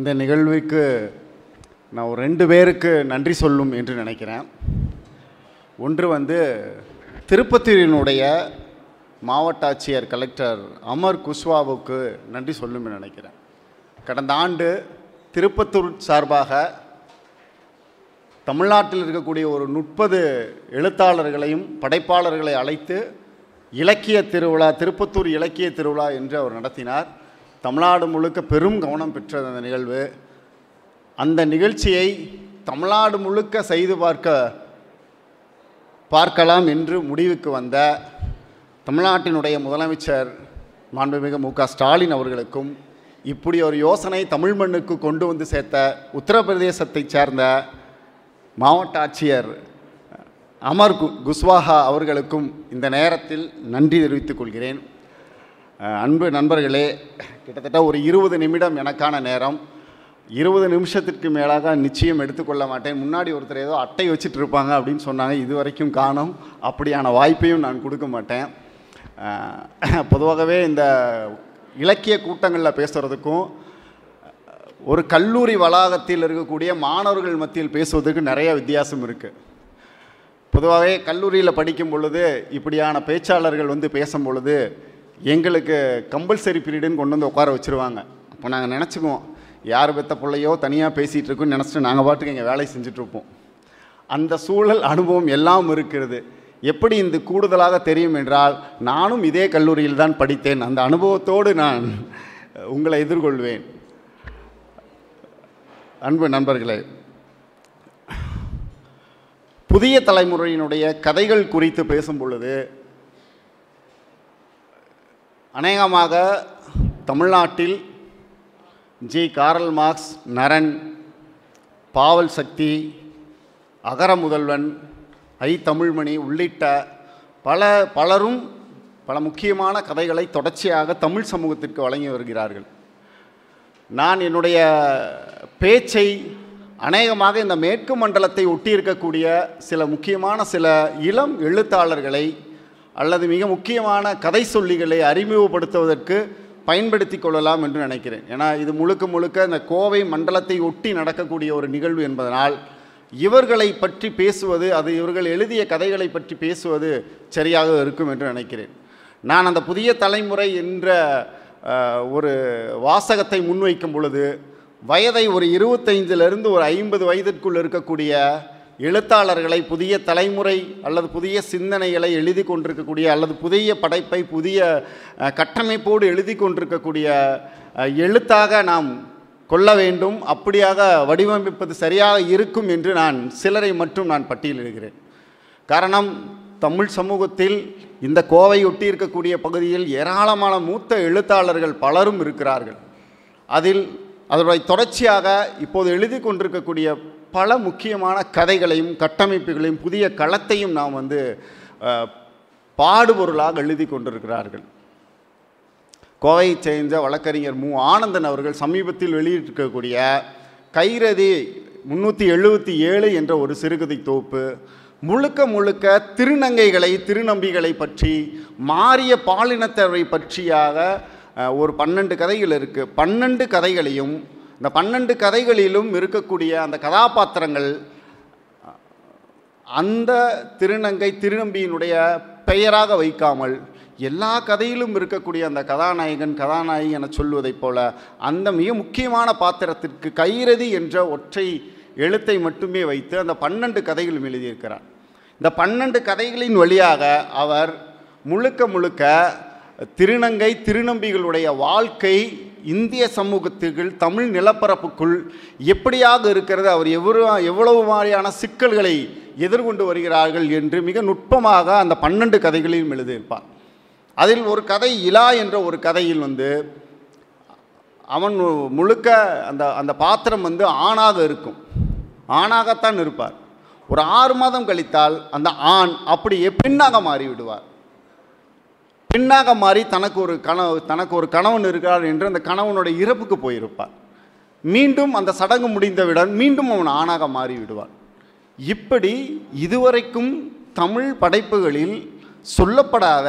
இந்த நிகழ்வுக்கு நான் ஒரு ரெண்டு பேருக்கு நன்றி சொல்லும் என்று நினைக்கிறேன். ஒன்று வந்து திருப்பத்தூரினுடைய மாவட்ட ஆட்சியர் கலெக்டர் அமர் குஷ்வாவுக்கு நன்றி சொல்லும் என்று நினைக்கிறேன். கடந்த ஆண்டு திருப்பத்தூர் சார்பாக தமிழ்நாட்டில் இருக்கக்கூடிய ஒரு முப்பது எழுத்தாளர்களையும் படைப்பாளர்களை அழைத்து இலக்கிய திருவிழா திருப்பத்தூர் இலக்கிய திருவிழா என்று அவர் நடத்தினார். தமிழ்நாடு முழுக்க பெரும் கவனம் பெற்றது அந்த நிகழ்வு. அந்த நிகழ்ச்சியை தமிழ்நாடு முழுக்க செய்து பார்க்க பார்க்கலாம் என்று முடிவுக்கு வந்த தமிழ்நாட்டினுடைய முதலமைச்சர் மாண்புமிகு மு க ஸ்டாலின் அவர்களுக்கும் இப்படி ஒரு யோசனை தமிழ் மண்ணுக்கு கொண்டு வந்து சேர்த்த உத்தரப்பிரதேசத்தைச் சேர்ந்த மாவட்ட ஆட்சியர் அமர் கு குஸ்வாஹா அவர்களுக்கும் இந்த நேரத்தில் நன்றி தெரிவித்துக் கொள்கிறேன். அன்பு நண்பர்களே கிட்டத்தட்ட ஒரு இருபது நிமிடம் எனக்கான நேரம். இருபது நிமிஷத்திற்கு மேலாக நிச்சயம் எடுத்துக்கொள்ள மாட்டேன். முன்னாடி ஒருத்தர் ஏதோ அட்டை வச்சுட்டு இருப்பாங்க அப்படின்னு சொன்னாங்க. இது வரைக்கும் காணும். அப்படியான வாய்ப்பையும் நான் கொடுக்க மாட்டேன். பொதுவாகவே இந்த இலக்கிய கூட்டங்களில் பேசுகிறதுக்கும் ஒரு கல்லூரி வளாகத்தில் இருக்கக்கூடிய மாணவர்கள் மத்தியில் பேசுவதற்கு நிறைய வித்தியாசம் இருக்குது பொதுவாகவே கல்லூரியில் படிக்கும் பொழுது இப்படியான பேச்சாளர்கள் வந்து பேசும் பொழுது எங்களுக்கு கம்பல்சரி பீரியடுன்னு கொண்டு வந்து உட்கார வச்சுருவாங்க. அப்போ நாங்கள் நினச்சிக்குவோம். யார் பெத்த பிள்ளையோ தனியாக பேசிகிட்டு இருக்கோன்னு நினச்சிட்டு நாங்கள் பாட்டுக்கு எங்கள் வேலையை செஞ்சிட்ருப்போம் அந்த சூழல் அனுபவம் எல்லாம் இருக்கிறது. எப்படி இந்த கூடுதலாக தெரியும் என்றால் நானும் இதே கல்லூரியில் தான் படித்தேன். அந்த அனுபவத்தோடு நான் உங்களை எதிர்கொள்வேன். அன்பு நண்பர்களே புதிய தலைமுறையினுடைய கதைகள் குறித்து பேசும் பொழுது அநேகமாக தமிழ்நாட்டில் ஜி. காரல் மார்க்ஸ் நரன் பாவல் சக்தி அகர முதல்வன் ஐ. தமிழ்மணி உள்ளிட்ட பல பலரும் பல முக்கியமான கதைகளை தொடர்ச்சியாக தமிழ் சமூகத்திற்கு வழங்கி வருகிறார்கள். நான் என்னுடைய பேச்சை அநேகமாக இந்த மேற்கு மண்டலத்தை ஒட்டியிருக்கக்கூடிய சில முக்கியமான சில இளம் எழுத்தாளர்களை அல்லது மிக முக்கியமான கதை சொல்லிகளை அறிமுகப்படுத்துவதற்கு பயன்படுத்தி கொள்ளலாம் என்று நினைக்கிறேன். ஏன்னா இது முழுக்க முழுக்க இந்த கோவை மண்டலத்தை ஒட்டி நடக்கக்கூடிய ஒரு நிகழ்வு என்பதனால் இவர்களை பற்றி பேசுவது அது இவர்கள் எழுதிய கதைகளை பற்றி பேசுவது சரியாக இருக்கும் என்று நினைக்கிறேன். நான் அந்த புதிய தலைமுறை என்ற ஒரு வாசகத்தை முன்வைக்கும் பொழுது வயதை ஒரு இருபத்தைந்திலிருந்து ஒரு ஐம்பது வயதிற்குள் இருக்கக்கூடிய எழுத்தாளர்களை புதிய தலைமுறை அல்லது புதிய சிந்தனைகளை எழுதி கொண்டிருக்கக்கூடிய அல்லது புதிய படைப்பை புதிய கட்டமைப்போடு எழுதி கொண்டிருக்கக்கூடிய எழுத்தாக நாம் கொள்ள வேண்டும். அப்படியாக வடிவமைப்பது சரியாக இருக்கும் என்று நான் சிலரை மட்டும் நான் பட்டியலிடுகிறேன் காரணம் தமிழ் சமூகத்தில் இந்த கோவை ஒட்டி இருக்கக்கூடிய பகுதியில் ஏராளமான மூத்த எழுத்தாளர்கள் பலரும் இருக்கிறார்கள். அதில் அதனுடைய தொடர்ச்சியாக இப்போது எழுதி கொண்டிருக்கக்கூடிய பல முக்கியமான கதைகளையும் கட்டமைப்புகளையும் புதிய களத்தையும் நாம் வந்து பாடுபொருளாக எழுதி கொண்டிருக்கிறார்கள். கோவையை சேர்ந்த வழக்கறிஞர் மு. ஆனந்தன் அவர்கள் சமீபத்தில் வெளியிட்டிருக்கக்கூடிய கைரதி முந்நூற்றி எழுபத்தி ஏழு என்ற ஒரு சிறுகதை தொகுப்பு முழுக்க முழுக்க திருநங்கைகளை திருநம்பிகளை பற்றி மாறிய பாலினத்தவரை பற்றியாக ஒரு பன்னெண்டு கதைகள் இருக்குது பன்னெண்டு கதைகளையும் இந்த பன்னெண்டு கதைகளிலும் இருக்கக்கூடிய அந்த கதாபாத்திரங்கள் அந்த திருநங்கை திருநம்பியினுடைய பெயராக வைக்காமல் எல்லா கதையிலும் இருக்கக்கூடிய அந்த கதாநாயகன் கதாநாயகி என சொல்வதைப் போல அந்த மிக முக்கியமான பாத்திரத்திற்கு கைரதி என்ற ஒற்றை எழுத்தை மட்டுமே வைத்து அந்த பன்னெண்டு கதைகளும் எழுதியிருக்கிறார். இந்த பன்னெண்டு கதைகளின் வழியாக அவர் முழுக்க முழுக்க திருநங்கை திருநம்பிகளுடைய வாழ்க்கை இந்திய சமூகத்துக்குள் தமிழ் நிலப்பரப்புக்குள் எப்படியாக இருக்கிறது அவர் எவ்வளோ எவ்வளவு மாதிரியான சிக்கல்களை எதிர்கொண்டு வருகிறார்கள் என்று மிக நுட்பமாக அந்த பன்னெண்டு கதைகளையும் எழுதியிருப்பார் அதில் ஒரு கதை இலா என்ற ஒரு கதையில் வந்து அவன் முழுக்க அந்த அந்த பாத்திரம் வந்து ஆணாக இருக்கும். ஆணாகத்தான் இருப்பார். ஒரு ஆறு மாதம் கழித்தால் அந்த ஆண் அப்படியே பெண்ணாக மாறிவிடுவார். பெண்ணாக மாறி தனக்கு ஒரு கனவு தனக்கு ஒரு கணவன் இருக்கிறார் என்று அந்த கணவனுடைய இறப்புக்கு போயிருப்பார். மீண்டும் அந்த சடங்கு முடிந்தவுடன் மீண்டும் அவன் ஆணாக மாறி விடுவார் இப்படி இதுவரைக்கும் தமிழ் படைப்புகளில் சொல்லப்படாத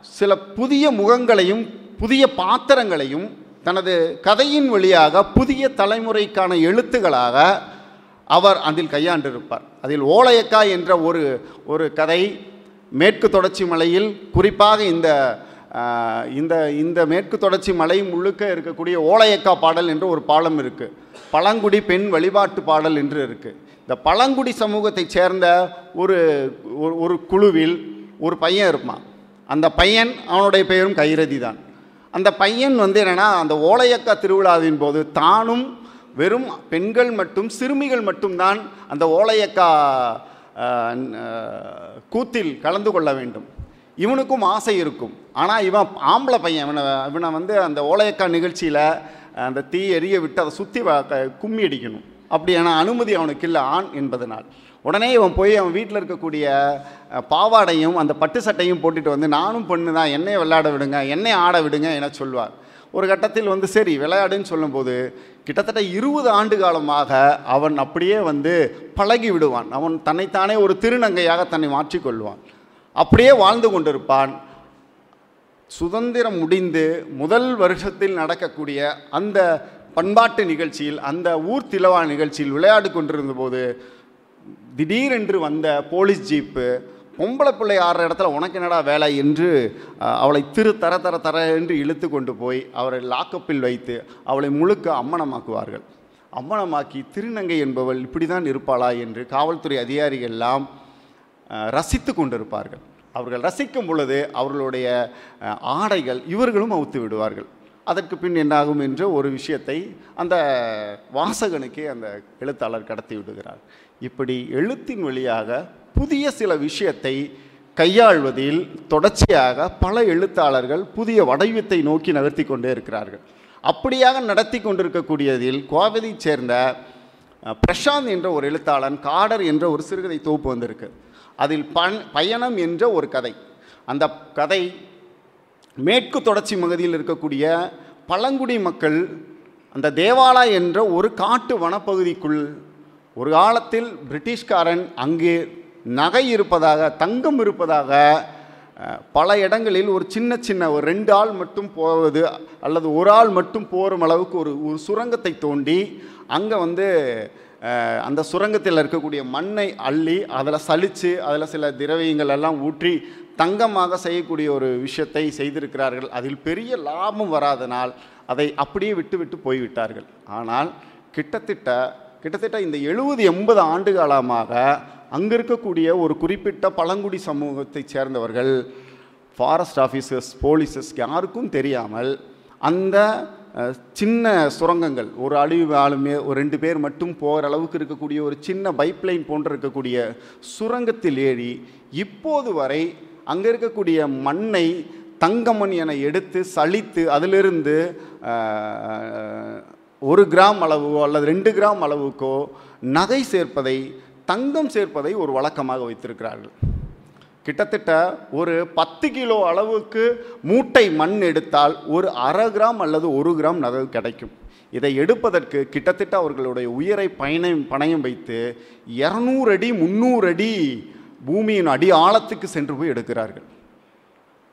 சில புதிய முகங்களையும் புதிய பாத்திரங்களையும் தனது கதையின் வழியாக புதிய தலைமுறைக்கான எழுத்துக்களாக அவர் அதில் கையாண்டிருப்பார். அதில் ஓலையக்கா என்ற ஒரு ஒரு கதை மேற்கு தொடர்ச்சி மலையில் குறிப்பாக இந்த இந்த இந்த மேற்கு தொடர்ச்சி மலை முழுக்க இருக்கக்கூடிய ஓலையக்கா பாடல் என்று ஒரு பாலம் இருக்குது பழங்குடி பெண் வழிபாட்டு பாடல் என்று இருக்குது இந்த பழங்குடி சமூகத்தைச் சேர்ந்த ஒரு ஒரு- ஒரு குழுவில் ஒரு பையன் இருப்பான். அந்த பையன் அவனுடைய பெயரும் கைரதி தான். அந்த பையன் வந்து என்னென்னா அந்த ஓலையக்கா திருவிழாவின் போது தானும் வெறும் பெண்கள் மட்டும் சிறுமிகள் மட்டும்தான் அந்த ஓலையக்கா கூத்தில் கலந்து கொள்ள வேண்டும். இவனுக்கும் ஆசை இருக்கும். ஆனால் இவன் ஆம்பளை பையன். இவனை இவனை வந்து அந்த ஓலையக்கா நிகழ்ச்சியில் அந்த தீ எரிய விட்டு அதை சுற்றி கும்மி அடிக்கணும். அப்படியான அனுமதி அவனுக்கு இல்லை ஆண் என்பதனால். உடனே இவன் போய் அவன் வீட்டில் இருக்கக்கூடிய பாவாடையும் அந்த பட்டு சட்டையும் போட்டுட்டு வந்து நானும் பொண்ணு தான். என்னையை விளையாட விடுங்க. என்னை ஆட விடுங்க என சொல்வார். ஒரு கட்டத்தில் வந்து சரி விளையாடுன்னு சொல்லும்போது கிட்டத்தட்ட இருபது ஆண்டு காலமாக அவன் அப்படியே வந்து பழகி விடுவான். அவன் தன்னைத்தானே ஒரு திருநங்கையாக தன்னை மாற்றிக்கொள்வான். அப்படியே வாழ்ந்து கொண்டிருப்பான். சுதந்திரம் முடிந்து முதல் வருஷத்தில் நடக்கக்கூடிய அந்த பண்பாட்டு நிகழ்ச்சியில் அந்த ஊர் திலவா நிகழ்ச்சியில் விளையாடி கொண்டிருந்தபோது திடீரென்று வந்த போலீஸ் ஜீப்பு பொம்பளை பிள்ளை ஆடுற இடத்துல உனக்கு என்னடா வேலை என்று அவளை திரு தர தர தர என்று இழுத்து கொண்டு போய் அவரை லாக்கப்பில் வைத்து அவளை முழுக்க அம்மனமாக்குவார்கள். அம்மனமாக்கி திருநங்கை என்பவள் இப்படி தான் இருப்பாளா என்று காவல்துறை அதிகாரிகள் எல்லாம் ரசித்து கொண்டிருப்பார்கள். அவர்கள் ரசிக்கும் பொழுது அவர்களுடைய ஆடைகள் இவர்களும் அவுத்து விடுவார்கள். அதற்கு பின் என்னாகும் என்ற ஒரு விஷயத்தை அந்த வாசகனுக்கே அந்த எழுத்தாளர் கடத்தி விடுகிறார். இப்படி எழுத்தின் வழியாக புதிய சில விஷயத்தை கையாள்வதில் தொடர்ச்சியாக பல எழுத்தாளர்கள் புதிய வடிவத்தை நோக்கி நகர்த்தி கொண்டே இருக்கிறார்கள். அப்படியாக நடத்தி கொண்டிருக்கக்கூடியதில் கோவையைச் சேர்ந்த பிரசாந்த் என்ற ஒரு எழுத்தாளன் காடர் என்ற ஒரு சிறுகதை தொகுப்பு வந்திருக்கு. அதில் பன் பயணம் என்ற ஒரு கதை. அந்த கதை மேற்கு தொடர்ச்சி பகுதியில் இருக்கக்கூடிய பழங்குடி மக்கள் அந்த தேவாலா என்ற ஒரு காட்டு வனப்பகுதிக்குள் ஒரு காலத்தில் பிரிட்டிஷ்காரன் அங்கே நகை இருப்பதாக தங்கம் இருப்பதாக பல இடங்களில் ஒரு சின்ன சின்ன ஒரு ரெண்டு ஆள் மட்டும் போவது அல்லது ஒரு ஆள் மட்டும் போகிற அளவுக்கு ஒரு ஒரு சுரங்கத்தை தோண்டி அங்கே வந்து அந்த சுரங்கத்தில் இருக்கக்கூடிய மண்ணை அள்ளி அதில் சலித்து அதில் சில திரவியங்கள் எல்லாம் ஊற்றி தங்கமாக செய்யக்கூடிய ஒரு விஷயத்தை செய்திருக்கிறார்கள். அதில் பெரிய லாபம் வராதனால் அதை அப்படியே விட்டு விட்டு போய்விட்டார்கள். ஆனால் கிட்டத்தட்ட கிட்டத்தட்ட இந்த எழுபது எண்பது ஆண்டு காலமாக அங்கே இருக்கக்கூடிய ஒரு குறிப்பிட்ட பழங்குடி சமூகத்தைச் சேர்ந்தவர்கள் ஃபாரஸ்ட் ஆஃபீஸர்ஸ் போலீஸஸ் யாருக்கும் தெரியாமல் அந்த சின்ன சுரங்கங்கள் ஒரு அழிவு ஆளுமே ஒரு ரெண்டு பேர் மட்டும் போகிற அளவுக்கு இருக்கக்கூடிய ஒரு சின்ன பைப்லைன் போன்று இருக்கக்கூடிய சுரங்கத்தில் ஏறி இப்போது வரை அங்கே இருக்கக்கூடிய மண்ணை தங்கமண் என எடுத்து சளித்து அதிலிருந்து ஒரு கிராம் அளவோ அல்லது ரெண்டு கிராம் அளவுக்கோ நகை சேர்ப்பதை தங்கம் சேர்ப்பதை ஒரு வழக்கமாக வைத்திருக்கிறார்கள். கிட்டத்தட்ட ஒரு பத்து கிலோ அளவுக்கு மூட்டை மண் எடுத்தால் ஒரு அரை கிராம் அல்லது ஒரு கிராம் நகை கிடைக்கும். இதை எடுப்பதற்கு கிட்டத்தட்ட அவர்களுடைய உயிரை பயணம் பணயம் வைத்து இரநூறு அடி முந்நூறு அடி பூமியின் அடி ஆழத்துக்கு சென்று போய் எடுக்கிறார்கள்.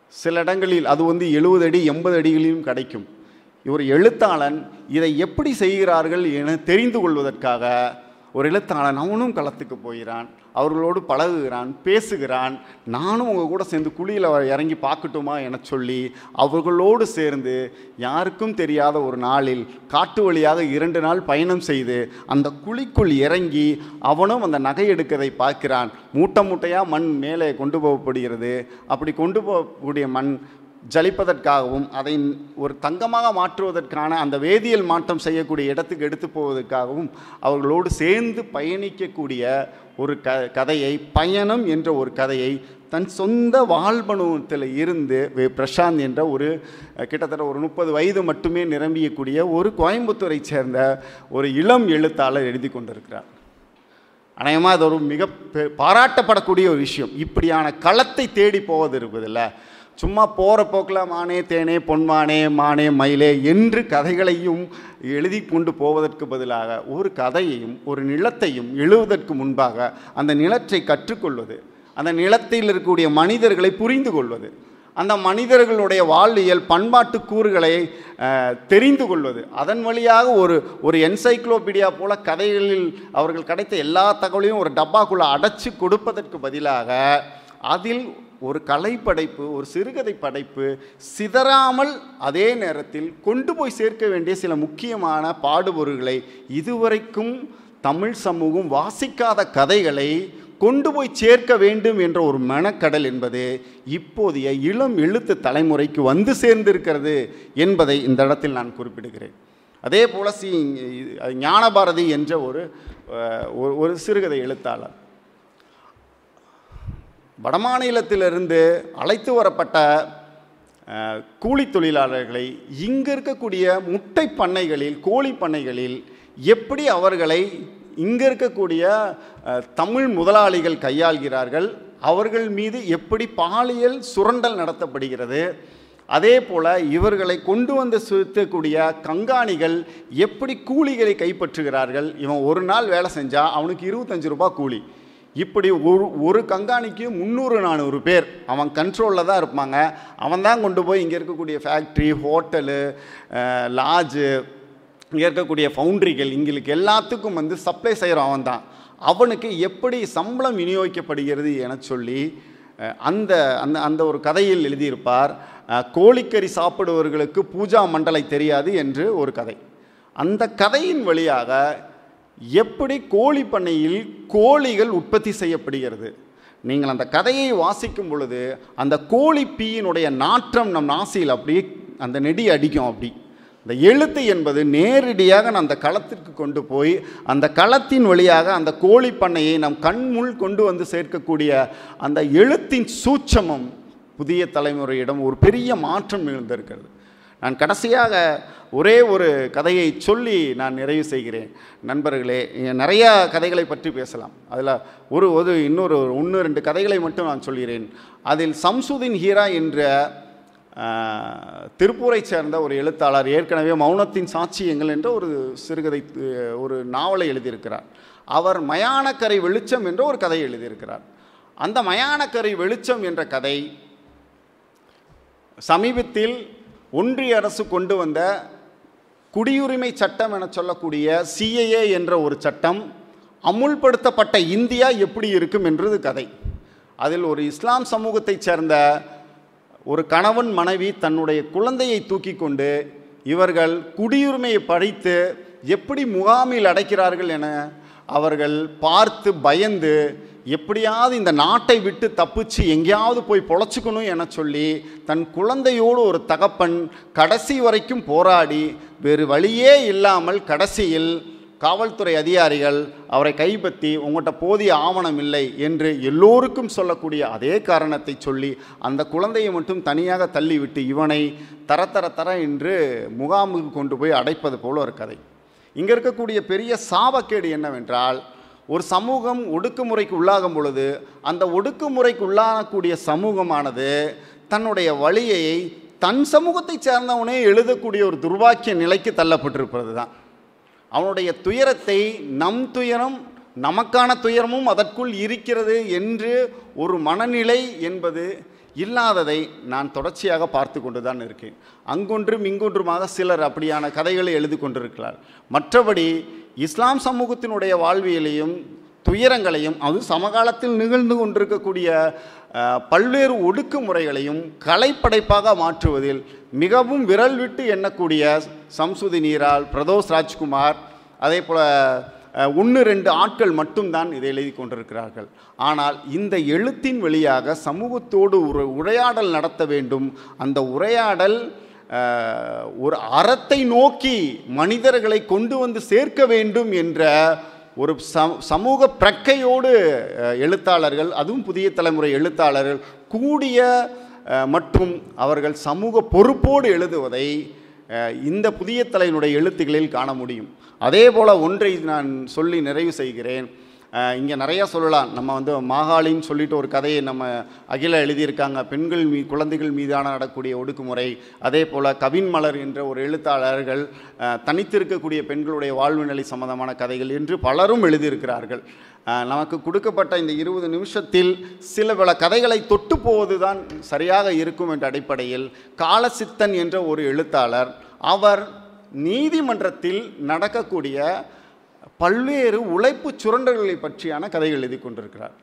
சில இடங்களில் அது வந்து எழுபது அடி எண்பது அடிகளிலும் கிடைக்கும். ஒரு எழுத்தாளன் இதை எப்படி செய்கிறார்கள் என தெரிந்து கொள்வதற்காக ஒரு எழுத்தாளன் அவனும் களத்துக்கு போகிறான் அவர்களோடு பழகுகிறான் பேசுகிறான் நானும் உங்கள் கூட சேர்ந்து குழியில் இறங்கி பார்க்கட்டுமா என சொல்லி அவர்களோடு சேர்ந்து யாருக்கும் தெரியாத ஒரு நாளில் காட்டு வழியாக இரண்டு நாள் பயணம் செய்து அந்த குழிக்குள் இறங்கி அவனும் அந்த நகை எடுக்கதை பார்க்கிறான். மூட்டை மூட்டையாக மண் மேலே கொண்டு போகப்படுகிறது. அப்படி கொண்டு போகக்கூடிய மண் ஜலிப்பதற்காகவும் அதை ஒரு தங்கமாக மாற்றுவதற்கான அந்த வேதியியல் மாற்றம் செய்யக்கூடிய இடத்துக்கு எடுத்து போவதற்காகவும் அவர்களோடு சேர்ந்து பயணிக்கக்கூடிய ஒரு க கதையை பயணம் என்ற ஒரு கதையை தன் சொந்த வாழ்பனுவத்தில் இருந்து வே பிரசாந்த் என்ற ஒரு கிட்டத்தட்ட ஒரு முப்பது வயது மட்டுமே நிரம்பியக்கூடிய ஒரு கோயம்புத்தூரை சேர்ந்த ஒரு இளம் எழுத்தாளர் எழுதி கொண்டிருக்கிறார். அநேகமாக அது ஒரு மிக பெ- பாராட்டப்படக்கூடிய ஒரு விஷயம். இப்படியான களத்தை தேடி போவது இருப்பதில்ல சும்மா போகிற போக்கில் மானே தேனே பொன்மானே மானே மயிலே என்று கதைகளையும் எழுதி கொண்டு போவதற்கு பதிலாக ஒரு கதையையும் ஒரு நிலத்தையும் எழுவதற்கு முன்பாக அந்த நிலத்தை கற்றுக்கொள்வது அந்த நிலத்தில் இருக்கக்கூடிய மனிதர்களை புரிந்து கொள்வது அந்த மனிதர்களுடைய வாழ்வியல் பண்பாட்டு கூறுகளை தெரிந்து கொள்வது. அதன் வழியாக ஒரு ஒரு என்சைக்ளோபீடியா போல கதைகளில் அவர்கள் கிடைத்த எல்லா தகவலையும் ஒரு டப்பாக்குள்ளே அடைச்சி கொடுப்பதற்கு பதிலாக அதில் ஒரு கலைப்படைப்பு ஒரு சிறுகதை படைப்பு சிதறாமல் அதே நேரத்தில் கொண்டு போய் சேர்க்க வேண்டிய சில முக்கியமான பாடுபொருள்களை இதுவரைக்கும் தமிழ் சமூகம் வாசிக்காத கதைகளை கொண்டு போய் சேர்க்க வேண்டும் என்ற ஒரு மனக்கடல் என்பது இப்போதைய இளம் எழுத்து தலைமுறைக்கு வந்து சேர்ந்திருக்கிறது என்பதை இந்த இடத்தில் நான் குறிப்பிடுகிறேன். அதே போல் சி ஞானபாரதி என்ற ஒரு ஒரு- ஒரு சிறுகதை எழுத்தாளர். வடமாநிலத்திலிருந்து அழைத்து வரப்பட்ட கூலி தொழிலாளர்களை இங்கே இருக்கக்கூடிய முட்டை பண்ணைகளில் கோழி பண்ணைகளில் எப்படி அவர்களை இங்கே இருக்கக்கூடிய தமிழ் முதலாளிகள் கையாள்கிறார்கள். அவர்கள் மீது எப்படி பாலியல் சுரண்டல் நடத்தப்படுகிறது? அதே போல் இவர்களை கொண்டு வந்து சுத்தக்கூடிய கங்காணிகள் எப்படி கூலிகளை கைப்பற்றுகிறார்கள்? இவன் ஒரு நாள் வேலை செஞ்சால் அவனுக்கு இருபத்தஞ்சு ரூபாய் கூலி. இப்படி ஒரு ஒரு கங்காணிக்கு முந்நூறு நானூறு பேர். அவன் கண்ட்ரோலில் தான் இருப்பாங்க. அவன் தான் கொண்டு போய் இங்கே இருக்கக்கூடிய ஃபேக்ட்ரி ஹோட்டலு லாட்ஜு இங்கே இருக்கக்கூடிய ஃபவுண்ட்ரிகள் இங்களுக்கு எல்லாத்துக்கும் வந்து சப்ளை செய்கிற அவன் தான் அவனுக்கு எப்படி சம்பளம் விநியோகிக்கப்படுகிறது என சொல்லி அந்த அந்த அந்த ஒரு கதையில் எழுதியிருப்பார் கோழிக்கறி சாப்பிடுவர்களுக்கு பூஜா மண்டலை தெரியாது என்று ஒரு கதை. அந்த கதையின் வழியாக எப்படி கோழி பண்ணையில் கோழிகள் உற்பத்தி செய்யப்படுகிறது. நீங்கள் அந்த கதையை வாசிக்கும் பொழுது அந்த கோழி பீயினுடைய நாற்றம் நம் நாசியில் அப்படியே அந்த நெடி அடிக்கும் அப்படி. இந்த எழுத்து என்பது நேரடியாக அந்த களத்திற்கு கொண்டு போய் அந்த களத்தின் வழியாக அந்த கோழி பண்ணையை நம் கண்முள் கொண்டு வந்து சேர்க்கக்கூடிய அந்த எழுத்தின் சூட்சமம் புதிய தலைமுறையிடம் ஒரு பெரிய மாற்றம் நிகழ்ந்திருக்கிறது நான் கடைசியாக ஒரே ஒரு கதையை சொல்லி நான் நிறைவு செய்கிறேன். நண்பர்களே நிறையா கதைகளை பற்றி பேசலாம். அதில் ஒரு ஒரு இன்னொரு ஒன்று ரெண்டு கதைகளை மட்டும் நான் சொல்கிறேன். அதில் சம்சுதீன் ஹீரா என்ற திருப்பூரை திருப்பூரைச் சேர்ந்த ஒரு எழுத்தாளர் ஏற்கனவே மௌனத்தின் சாட்சியங்கள் என்ற ஒரு சிறுகதை ஒரு நாவலை எழுதியிருக்கிறார். அவர் மயானக்கரை வெளிச்சம் என்ற ஒரு கதை எழுதியிருக்கிறார். அந்த மயானக்கரை வெளிச்சம் என்ற கதை சமீபத்தில் ஒன்றிய அரசு கொண்டு வந்த குடியுரிமை சட்டம் என சொல்லக்கூடிய சிஏஏ என்ற ஒரு சட்டம் அமுல்படுத்தப்பட்ட இந்தியா எப்படி இருக்கும் என்றது கதை. அதில் ஒரு இஸ்லாம் சமூகத்தைச் சேர்ந்த ஒரு கணவன் மனைவி தன்னுடைய குழந்தையை தூக்கி கொண்டு இவர்கள் குடியுரிமையை படித்து எப்படி முகாமில் அடைக்கிறார்கள் என அவர்கள் பார்த்து பயந்து எப்படியாவது இந்த நாட்டை விட்டு தப்பிச்சு எங்கேயாவது போய் பொழைச்சிக்கணும் என சொல்லி தன் குழந்தையோடு ஒரு தகப்பன் கடைசி வரைக்கும் போராடி வேறு வழியே இல்லாமல் கடைசியில் காவல்துறை அதிகாரிகள் அவரை கைப்பற்றி உங்கள்கிட்ட போதிய ஆவணம் இல்லை என்று எல்லோருக்கும் சொல்லக்கூடிய அதே காரணத்தை சொல்லி அந்த குழந்தையை மட்டும் தனியாக தள்ளிவிட்டு இவனை தர தர தர என்று முகாமுக்கு கொண்டு போய் அடைப்பது போல ஒரு கதை. இங்கே இருக்கக்கூடிய பெரிய சாபக்கேடு என்னவென்றால் ஒரு சமூகம் ஒடுக்குமுறைக்கு உள்ளாகும் பொழுது அந்த ஒடுக்குமுறைக்கு உள்ளாகக்கூடிய சமூகமானது தன்னுடைய வழியை தன் சமூகத்தைச் சேர்ந்தவனே எழுதக்கூடிய ஒரு துர்பாக்கிய நிலைக்கு தள்ளப்பட்டிருப்பது தான் அவனுடைய துயரத்தை நம் துயரம் நமக்கான துயரமும் அதற்குள் இருக்கிறது என்று ஒரு மனநிலை என்பது இல்லாததை நான் தொடர்ச்சியாக பார்த்து கொண்டு தான் இருக்கேன். அங்கொன்றும் இங்கொன்றுமாக சிலர் அப்படியான கதைகளை எழுதி கொண்டிருக்கிறார். மற்றபடி இஸ்லாம் சமூகத்தினுடைய வாழ்வியலையும் துயரங்களையும் அது சமகாலத்தில் நிகழ்ந்து கொண்டிருக்கக்கூடிய பல்வேறு ஒடுக்குமுறைகளையும் கலைப்படைப்பாக மாற்றுவதில் மிகவும் விரல் விட்டு எண்ணக்கூடிய சம்சுதி நீரால் பிரதோஷ் ராஜ்குமார் அதே போல் ஒன்று ரெண்டு ஆட்கள் மட்டும்தான் இதை எழுதி கொண்டிருக்கிறார்கள். ஆனால் இந்த எழுத்தின் வழியாக சமூகத்தோடு ஒரு உரையாடல் நடத்த வேண்டும். அந்த உரையாடல் ஒரு அறத்தை நோக்கி மனிதர்களை கொண்டு வந்து சேர்க்க வேண்டும் என்ற ஒரு சமூக பிரக்கையோடு எழுத்தாளர்கள் அதுவும் புதிய தலைமுறை எழுத்தாளர்கள் கூடிய மற்றும் அவர்கள் சமூக பொறுப்போடு எழுதுவதை இந்த புதிய தலைவனுடைய எழுத்துக்களில் காண முடியும். அதே போல் ஒன்றை நான் சொல்லி நிறைவு செய்கிறேன். இங்கே நிறையா சொல்லலாம். நம்ம வந்து மாகாளின்னு சொல்லிட்டு ஒரு கதையை நம்ம அகில எழுதியிருக்காங்க. பெண்கள் மீ குழந்தைகள் மீதான நடக்கூடிய ஒடுக்குமுறை. அதே போல் கவின் மலர் என்ற ஒரு எழுத்தாளர்கள் தனித்திருக்கக்கூடிய பெண்களுடைய வாழ்வு நிலை சம்பந்தமான கதைகள் என்று பலரும் எழுதியிருக்கிறார்கள். நமக்கு கொடுக்கப்பட்ட இந்த இருபது நிமிஷத்தில் சில பல கதைகளை தொட்டு போவது தான் சரியாக இருக்கும் என்ற அடிப்படையில் காலசித்தன் என்ற ஒரு எழுத்தாளர் அவர் நீதிமன்றத்தில் நடக்கக்கூடிய பல்வேறு உழைப்பு சுரண்டல்களை பற்றியான கதைகள் எழுதி கொண்டிருக்கிறார்.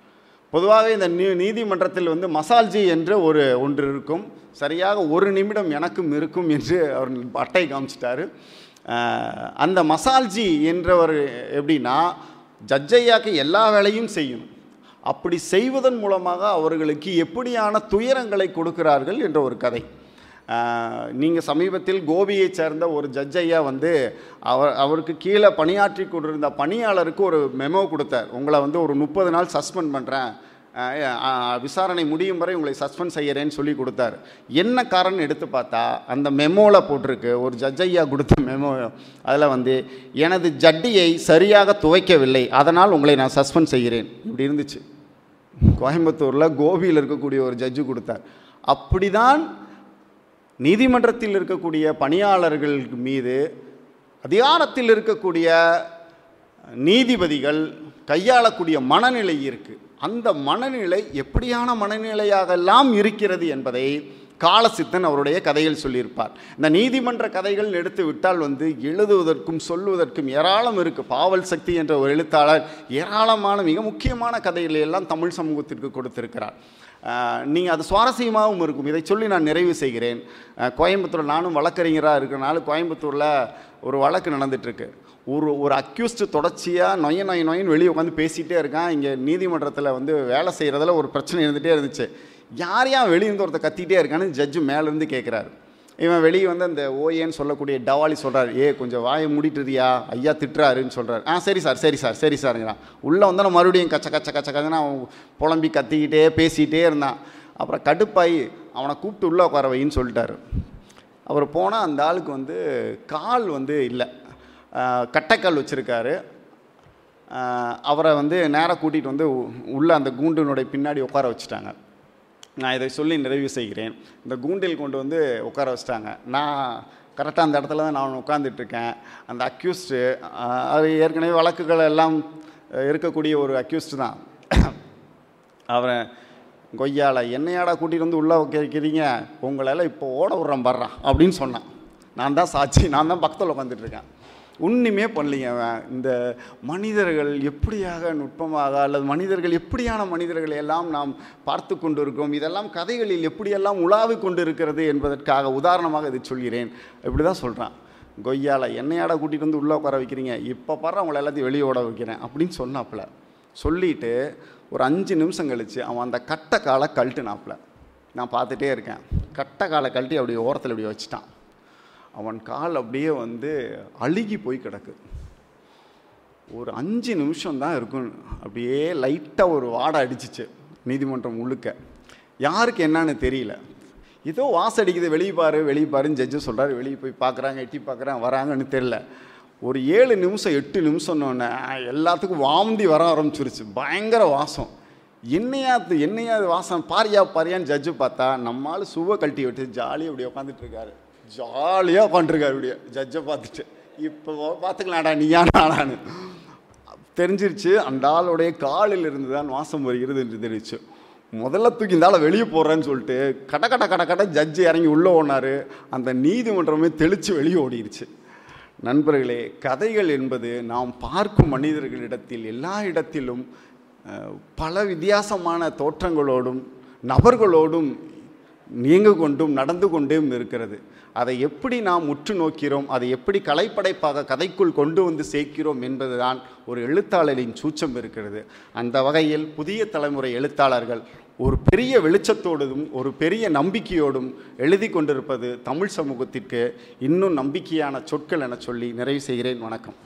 பொதுவாக இந்த நீ நீதிமன்றத்தில் வந்து மசால்ஜி என்ற ஒரு ஒன்று இருக்கும். சரியாக ஒரு நிமிடம் எனக்கும் இருக்கும் என்று அவர் அட்டை காமிச்சிட்டாரு. அந்த மசால்ஜி என்றவர் எப்படின்னா ஜட்ஜையாக்கு எல்லா வேலையும் செய்யும் அப்படி செய்வதன் மூலமாக அவர்களுக்கு எப்படியான துயரங்களை கொடுக்கிறார்கள் என்ற ஒரு கதை. நீங்கள் சமீபத்தில் கோபியைச் சேர்ந்த ஒரு ஜட்ஜையா வந்து அவர் அவருக்கு கீழே பணியாற்றி கொண்டிருந்த பணியாளருக்கு ஒரு மெமோ கொடுத்தார். உங்களை வந்து ஒரு முப்பது நாள் சஸ்பெண்ட் பண்ணுறேன் விசாரணை முடியும் வரை உங்களை சஸ்பெண்ட் செய்கிறேன்னு சொல்லி கொடுத்தார். என்ன காரணம் எடுத்து பார்த்தா அந்த மெமோவில் போட்டிருக்கு. ஒரு ஜட்ஜையா கொடுத்த மெமோ அதில் வந்து எனது ஜட்டியை சரியாக துவைக்கவில்லை. அதனால் உங்களை நான் சஸ்பெண்ட் செய்கிறேன். இப்படி இருந்துச்சு. கோயம்புத்தூரில் கோபியில் இருக்கக்கூடிய ஒரு ஜட்ஜு கொடுத்தார். அப்படிதான் நீதிமன்றத்தில் இருக்கக்கூடிய பணியாளர்கள் மீது அதிகாரத்தில் இருக்கக்கூடிய நீதிபதிகள் கையாளக்கூடிய மனநிலை இருக்குது அந்த மனநிலை எப்படியான மனநிலையாகலாம் இருக்கிறது என்பதை காலசித்தன் அவருடைய கதையில் சொல்லியிருப்பார். இந்த நீதிமன்ற கதைகள் எடுத்து விட்டால் வந்து எழுதுவதற்கும் சொல்லுவதற்கும் ஏராளம் இருக்குது பாவல் சக்தி என்ற ஒரு எழுத்தாளர் ஏராளமான மிக முக்கியமான கதைகளை எல்லாம் தமிழ் சமூகத்திற்கு கொடுத்திருக்கிறார். நீங்கள் அது சுவாரஸ்யமாகவும் இருக்கும். இதை சொல்லி நான் நிறைவு செய்கிறேன். கோயம்புத்தூர் நானும் வழக்கறிஞராக இருக்கிறனால கோயம்புத்தூரில் ஒரு வழக்கு நடந்துகிட்ருக்கு ஒரு ஒரு அக்யூஸ்டு தொடர்ச்சியாக நொய நொய நொயின்னு வெளியே உட்காந்து பேசிகிட்டே இருக்கான். இங்கே நீதிமன்றத்தில் வந்து வேலை செய்கிறதுல ஒரு பிரச்சனை இருந்துகிட்டே இருந்துச்சு. யார் யார் வெளியிருந்து ஒருத்தர் கத்திகிட்டே இருக்கான்னு ஜட்ஜு மேலேருந்து கேட்குறாரு இவன் வெளியே வந்து அந்த ஓஏன்னு சொல்லக்கூடிய டவாலி சொல்கிறார் ஏ கொஞ்சம் வாயை மூடிட்டுறியா ஐயா திட்டுறாருன்னு சொல்கிறார் ஆ சரி சார் சரி சார் சரி சார்ங்கிறான் உள்ளே வந்தால் மறுபடியும் கச்ச கச்ச கச்ச கச்சனா அவன் புலம்பி கத்திக்கிட்டே பேசிகிட்டே இருந்தான். அப்புறம் கடுப்பாயி அவனை கூப்பிட்டு உள்ளே உட்கார வைன்னு சொல்லிட்டாரு. அவர் போனால் அந்த ஆளுக்கு வந்து கால் வந்து இல்லை. கட்டைக்கால் வச்சுருக்காரு. அவரை வந்து நேராக கூட்டிகிட்டு வந்து உ- அந்த கூண்டினுடைய பின்னாடி உட்கார வச்சுட்டாங்க. நான் இதை சொல்லி நிறைவு செய்கிறேன். இந்த கூண்டில் கொண்டு வந்து உட்கார வச்சிட்டாங்க. நான் கரெக்டாக அந்த இடத்துல தான் நான் உட்காந்துட்டு இருக்கேன் அந்த அக்யூஸ்டு அது ஏற்கனவே வழக்குகள் எல்லாம் இருக்கக்கூடிய ஒரு அக்யூஸ்டு தான். அவரை கொய்யால என்னையாடா கூட்டிகிட்டு வந்து உள்ளே வைக்கிறீங்க? உங்களால் இப்போ ஓட விட்றேன் பர்றான் அப்படின்னு சொன்னான். நான் தான் சாட்சி நான் தான் பக்கத்தில் உட்காந்துட்ருக்கேன் ஒன்றுமே பண்ணலைங்க அவன். இந்த மனிதர்கள் எப்படியாக நுட்பமாக அல்லது மனிதர்கள் எப்படியான மனிதர்களை எல்லாம் நாம் பார்த்து கொண்டு இதெல்லாம் கதைகளில் எப்படியெல்லாம் உலாவி கொண்டு இருக்கிறது என்பதற்காக உதாரணமாக இதை சொல்கிறேன். இப்படி தான் சொல்கிறான் கொய்யால என்னையாட கூட்டிகிட்டு வந்து உள்ளே உட்கார வைக்கிறீங்க? இப்போ பாரு அவங்கள எல்லாத்தையும் வெளியே ஓட வைக்கிறேன். அப்படின்னு சொன்னாப்புல. சொல்லிட்டு ஒரு அஞ்சு நிமிஷம் கழித்து அவன் அந்த கட்டை காலை கழட்டுனாப்புல. நான் பார்த்துட்டே இருக்கேன். கட்டை காலை கழட்டி அப்படி ஓரத்தில் இப்படி வச்சுட்டான். அவன் கால் அப்படியே வந்து அழுகி போய் கிடக்கு. ஒரு அஞ்சு நிமிஷம் தான் இருக்கும். அப்படியே லைட்டாக ஒரு வாடை அடிச்சிச்சு நீதிமன்றம் முழுக்க. யாருக்கு என்னன்னு தெரியல. ஏதோ வாசம் அடிக்குது வெளியே பாரு வெளியே பாருன்னு ஜட்ஜு சொல்கிறாரு வெளியே போய் பார்க்குறாங்க எட்டி பார்க்குறாங்க வராங்கன்னு தெரில ஒரு ஏழு நிமிஷம் எட்டு நிமிஷம்னோடனே எல்லாத்துக்கும் வாந்தி வர ஆரம்பிச்சிருச்சு. பயங்கர வாசம். என்னையா அது என்னையா வாசம்? பாரியா பாரியான்னு ஜட்ஜு பார்த்தா நம்மளால் சுவை கழட்டி விட்டு ஜாலியாக இப்படி உட்காந்துட்டு இருக்காரு. ஜாலியாக உட்காந்துருக்காரு இப்படியே. ஜட்ஜை பார்த்துட்டு. இப்போ பார்த்துக்கலாம்டா நீயா நானான்னு தெரிஞ்சிருச்சு அந்த ஆளுடைய காலில் இருந்து தான் வாசம் வருகிறது என்று தெரிவிச்சு முதல்ல தூக்கி இந்த ஆளை வெளியே போடுறேன்னு சொல்லிட்டு கட கட கட கட ஜட்ஜு இறங்கி உள்ளே ஓனார் அந்த நீதிமன்றமே தெளித்து வெளியே ஓடிடுச்சு நண்பர்களே கதைகள் என்பது நாம் பார்க்கும் மனிதர்களிடத்தில் எல்லா இடத்திலும் பல வித்தியாசமான தோற்றங்களோடும் நபர்களோடும் நீங்க கொண்டும் நடந்து கொண்டும் இருக்கிறது. அதை எப்படி நாம் உற்று நோக்கிறோம் அதை எப்படி கலைப்படைப்பாக கதைக்குள் கொண்டு வந்து சேர்க்கிறோம் என்பதுதான் ஒரு எழுத்தாளரின் சூச்சம் இருக்கிறது. அந்த வகையில் புதிய தலைமுறை எழுத்தாளர்கள் ஒரு பெரிய வெளிச்சத்தோடும் ஒரு பெரிய நம்பிக்கையோடும் எழுதி கொண்டிருப்பது தமிழ் சமூகத்திற்கு இன்னும் நம்பிக்கையான சொற்கள் என சொல்லி நிறைவு செய்கிறேன். வணக்கம்.